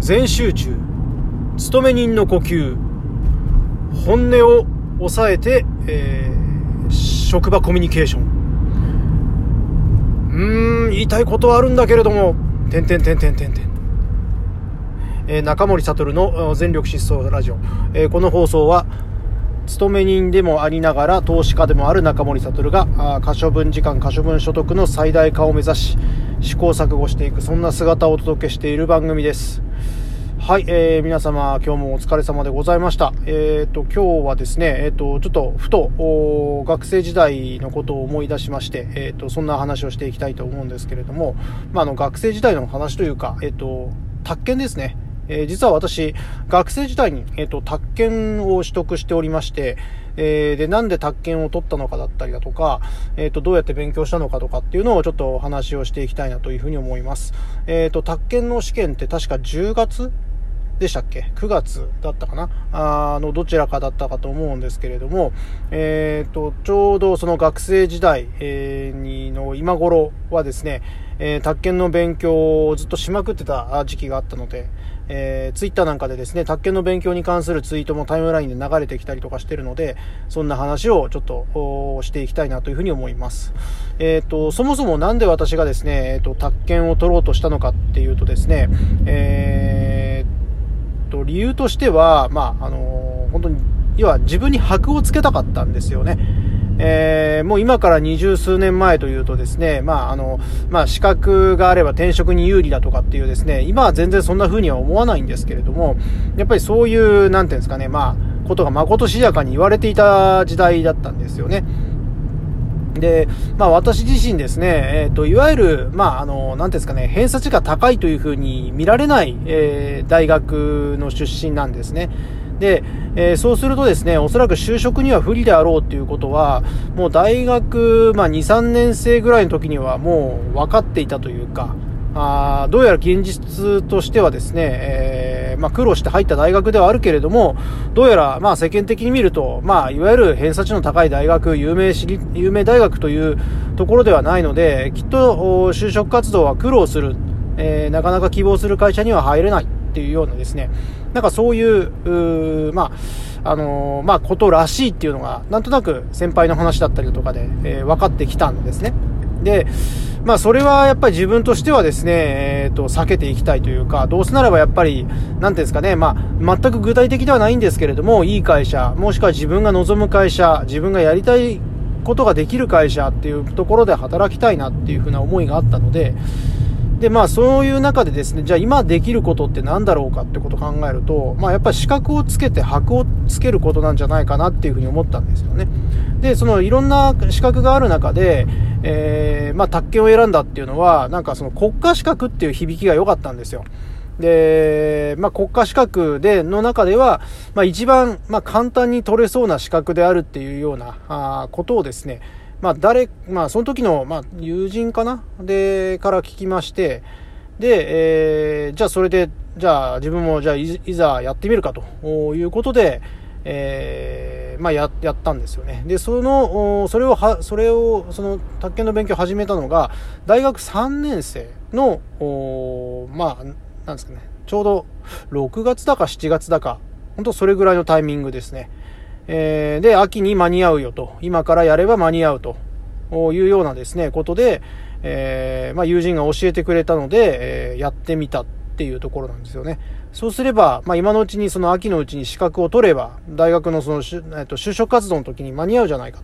全集中。勤め人の呼吸。本音を抑えて、えー、職場コミュニケーション。うーん言いたいことはあるんだけれども。てんてんてんてんてんえ中森悟の全力疾走ラジオ、えー、この放送は勤め人でもありながら投資家でもある中森悟が可処分時間可処分所得の最大化を目指し試行錯誤していくそんな姿をお届けしている番組です。はい、えー、皆様今日もお疲れ様でございました。えっ、ー、と今日はですねえっ、ー、とちょっとふと学生時代のことを思い出しましてえっ、とそんな話をしていきたいと思うんですけれどもまあの学生時代の話というかえっ、と宅建ですね。えー、実は私、学生時代に、えっ、ー、と、宅建を取得しておりまして、えー、で、なんで宅建を取ったのかだったりだとか、えっ、と、どうやって勉強したのかとかっていうのをちょっとお話をしていきたいなというふうに思います。えっ、と、宅建の試験って確か10月でしたっけ ?9 月だったかな？あの、どちらかだったかと思うんですけれども、えっ、ー、と、ちょうどその学生時代、えー、にの今頃はですね、えー、宅建の勉強をずっとしまくってた時期があったので、えー、ツイッターなんかでですね、宅建の勉強に関するツイートもタイムラインで流れてきたりとかしてるので、そんな話をちょっとしていきたいなというふうに思います。えっ、ー、と、そもそもなんで私がですね、えっ、ー、と、宅建を取ろうとしたのかっていうとですね、えー、と、理由としては、まあ、あの本当に、要は自分に箔をつけたかったんですよね。えー、もう今から二十数年前というとですね、まあ、あの、まあ、資格があれば転職に有利だとかっていうですね、今は全然そんな風には思わないんですけれども、やっぱりそういう、なんていうんですかね、まあ、ことがまことしやかに言われていた時代だったんですよね。で、まあ私自身ですね、えっ、ー、と、いわゆる、まああの、なんですかね、偏差値が高いというふうに見られない、えー、大学の出身なんですね。で、えー、そうするとですね、おそらく就職には不利であろうということは、もう大学、まあ2、3年生ぐらいの時にはもう分かっていたというか、あどうやら現実としてはですね、えー、まあ、苦労して入った大学ではあるけれども、どうやら、まあ、世間的に見ると、まあ、いわゆる偏差値の高い大学、有名有名大学というところではないので、きっと就職活動は苦労する、えー、なかなか希望する会社には入れないっていうようなですね、なんかそういう、うまあ、あのー、まあ、ことらしいっていうのが、なんとなく先輩の話だったりとかで、えー、分かってきたんですね。で、まあ、それはやっぱり自分としてはですね、えっ、ー、と、避けていきたいというか、どうせならばやっぱり、なんていうんですかね、まあ、全く具体的ではないんですけれども、いい会社、もしくは自分が望む会社、自分がやりたいことができる会社っていうところで働きたいなっていうふうな思いがあったので、で、まあそういう中でですね、じゃあ今できることって何だろうかってことを考えると、まあやっぱり資格をつけて箔をつけることなんじゃないかなっていうふうに思ったんですよね。で、そのいろんな資格がある中で、えー、まあ宅建を選んだっていうのは、なんかその国家資格っていう響きが良かったんですよ。で、まあ、国家資格で、の中では、まあ、一番、まあ、簡単に取れそうな資格であるっていうような、あことをですね、まあ、誰、まあ、その時の、まあ、友人かな？で、から聞きまして、で、えー、じゃあそれで、じゃあ自分も、じゃあいざやってみるかということで、えー、まあ、や、やったんですよね。で、その、それをは、それを、その、宅建の勉強を始めたのが、大学3年生の、まあ、なんですかね、ちょうど6月だか7月だか、本当それぐらいのタイミングですね。えー、で、秋に間に合うよと、今からやれば間に合うと。いうようなですね、ことで、えー、まあ、友人が教えてくれたので、えー、やってみたっていうところなんですよね。そうすれば、まあ、今のうちにその秋のうちに資格を取れば、大学のその、えっと、就職活動の時に間に合うじゃないか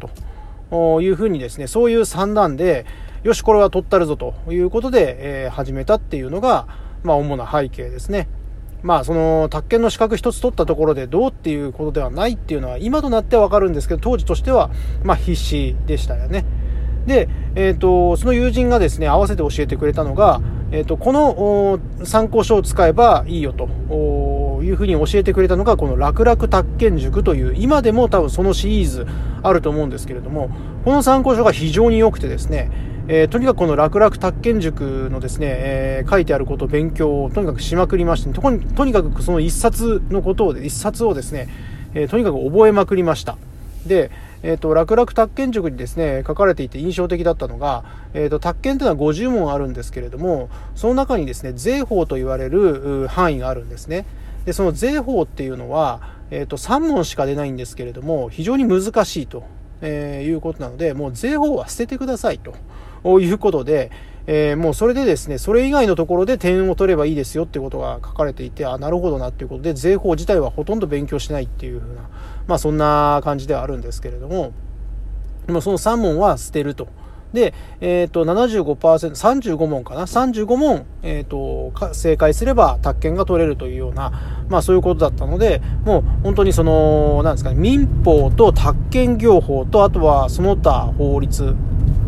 というふうにですね、そういう算段で、よし、これは取ったるぞということで、えー、始めたっていうのが、まあ、主な背景ですね。まあ、その、宅建の資格一つ取ったところでどうっていうことではないっていうのは、今となってはわかるんですけど、当時としては、まあ、必死でしたよね。で、えっ、ー、と、その友人がですね、合わせて教えてくれたのが、えっ、ー、と、この参考書を使えばいいよというふうに教えてくれたのが、この楽々宅建塾という、今でも多分そのシリーズあると思うんですけれども、この参考書が非常に良くてですね、えー、とにかくこの楽々宅建塾のですね、えー、書いてあることを勉強をとにかくしまくりまして、とにとにかくその一冊のことを、一冊をですね、えー、とにかく覚えまくりました。で、えっ、と、楽々宅建塾にですね、書かれていて印象的だったのが、えっ、と、宅建というのは50問あるんですけれども、その中にですね、税法と言われる範囲があるんですね。で、その税法っていうのは、えっ、と、3問しか出ないんですけれども、非常に難しいと、えいうことなので、もう税法は捨ててくださいということで、えー、もうそれでですね、それ以外のところで点を取ればいいですよってことが書かれていて、あ、なるほどなっていうことで、税法自体はほとんど勉強しないっていうふうな、まあそんな感じではあるんですけれども、まあその3問は捨てると。で、えっ、ー、と、75%、35問かな ?35 問、えっ、ー、と、正解すれば、宅建が取れるというような、まあそういうことだったので、もう本当にその、なんですかね、民法と宅建業法と、あとはその他法律、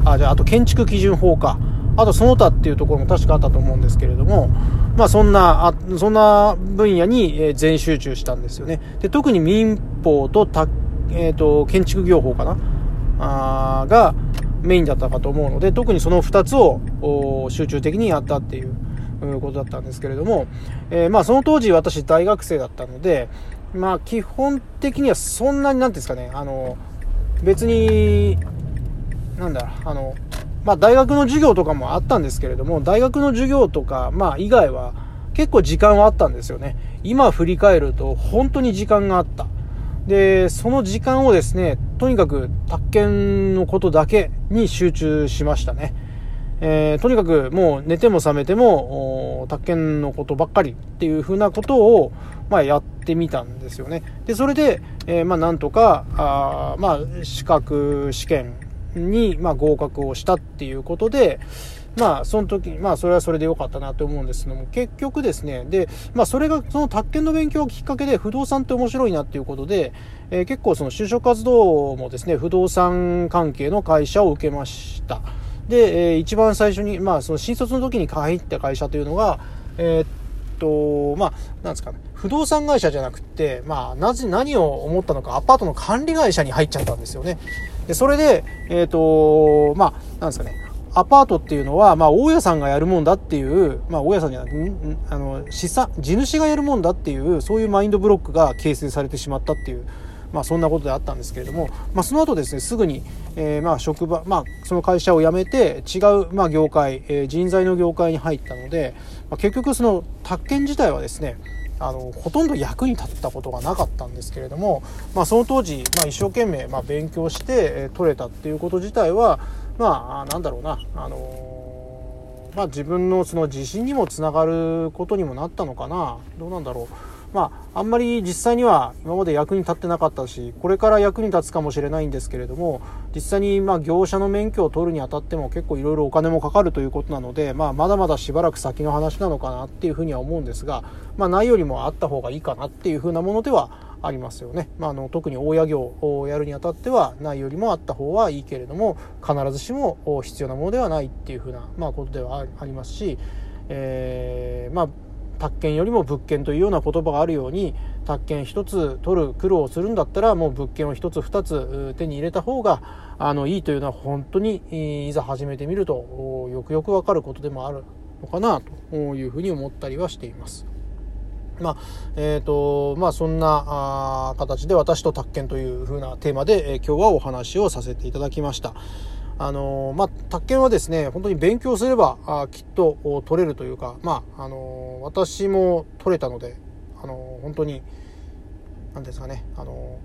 あ、じゃあ、あと建築基準法か。あとその他っていうところも確かあったと思うんですけれども、まあそんな、そんな分野に全集中したんですよね。で、特に民法とた、えっ、ー、と、建築業法かな？あがメインだったかと思うので、特にその2つを集中的にやったっていうことだったんですけれども、えー、まあその当時私大学生だったので、まあ基本的にはそんなになんですかね、あの、別に、なんだ、あの、まあ、大学の授業とかもあったんですけれども、大学の授業とか、まあ、以外は結構時間はあったんですよね。今振り返ると本当に時間があった。で、その時間をですね、とにかく宅建のことだけに集中しましたね。えー、とにかくもう寝ても覚めても、宅建のことばっかりっていうふうなことを、まあ、やってみたんですよね。で、それで、えー、まあ、なんとか、あまあ、資格試験に、まあ、合格をしたっていうことで、まあ、その時まあ、それはそれで良かったなと思うんですけども、結局ですね、で、まあ、それが、その宅建の勉強がきっかけで、不動産って面白いなっていうことで、えー、結構その就職活動もですね、不動産関係の会社を受けました。で、えー、一番最初に、まあ、その新卒の時に入った会社というのが、えー、っと、まあ、なんですかね、不動産会社じゃなくて、まあ、なぜ、何を思ったのか、アパートの管理会社に入っちゃったんですよね。で、それで、えっ、ー、と、まあ、なんですかね、アパートっていうのは、まあ、大家さんがやるもんだっていう、まあ、大家さんじゃない、あの、資産、地主がやるもんだっていう、そういうマインドブロックが形成されてしまったっていう、まあ、そんなことであったんですけれども、まあ、その後ですね、すぐに、えー、まあ、職場、まあ、その会社を辞めて、違う、まあ、業界、えー、人材の業界に入ったので、まあ、結局、その、宅建自体はですね、あのほとんど役に立ったことがなかったんですけれども、まあ、その当時、まあ、一生懸命、まあ、勉強して、えー、取れたっていうこと自体はまあなんだろうな、あのー、まあ、自分のその自信にもつながることにもなったのかなどうなんだろう。まあ、あんまり実際には今まで役に立ってなかったし、これから役に立つかもしれないんですけれども、実際にまあ業者の免許を取るにあたっても結構いろいろお金もかかるということなので、まあ、まだまだしばらく先の話なのかなっていうふうには思うんですが、まあ、ないよりもあった方がいいかなっていうふうなものではありますよね。まあ、あの特に大家業をやるにあたってはないよりもあった方はいいけれども必ずしも必要なものではないっていうふうな、まあ、ことではありますし、えー、まあ宅建よりも物件というような言葉があるように宅建1つ取る苦労をするんだったらもう物件を1つ2つ手に入れた方があのいいというのは本当にいざ始めてみるとよくよくわかることでもあるのかなというふうに思ったりはしています。まあ、えっ、ー、と、まあそんな形で私と宅建というふうなテーマで、え、今日はお話をさせていただきました。あのまあ、宅建はですね、本当に勉強すれば、あきっと取れるというか、まあ、あの私も取れたので、あの本当に、なんですかね、あの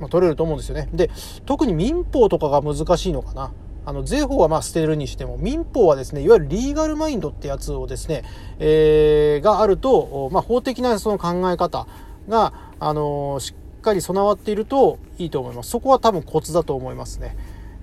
まあ、取れると思うんですよね。で、特に民法とかが難しいのかな。あの、税法はまあ捨てるにしても、民法はですね、いわゆるリーガルマインドってやつをですね、えー、があると、まあ、法的なその考え方が、あのしっかり備わっているといいと思います。そこは多分コツだと思いますね。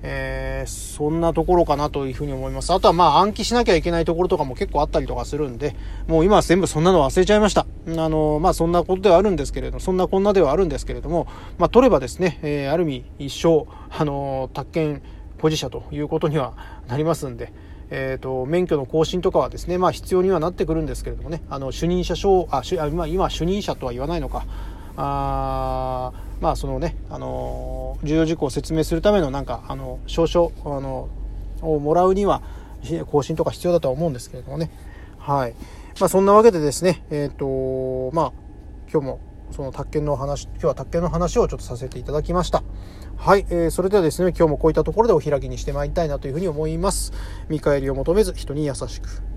えー、そんなところかなというふうに思います。あとはまあ暗記しなきゃいけないところとかも結構あったりとかするんで、もう今は全部そんなの忘れちゃいました。あの、まあそんなことではあるんですけれども、そんなこんなではあるんですけれども、まあ取ればですね、えー、ある意味一生、あの、宅建保持者ということにはなりますんで、えーと、免許の更新とかはですね、まあ、必要にはなってくるんですけれどもね、あの主任者証あ主今、今、主任者とは言わないのか、あまあそのね、あの重要事項を説明するためのなんかあの証書あのをもらうには更新とか必要だとは思うんですけれどもね。はい。まあそんなわけでですねえっ、ー、とまあ今日もその宅建の話今日は宅建の話をちょっとさせていただきました。はい、えー、それではですね今日もこういったところでお開きにしてまいりたいなというふうに思います。見返りを求めず人に優しく。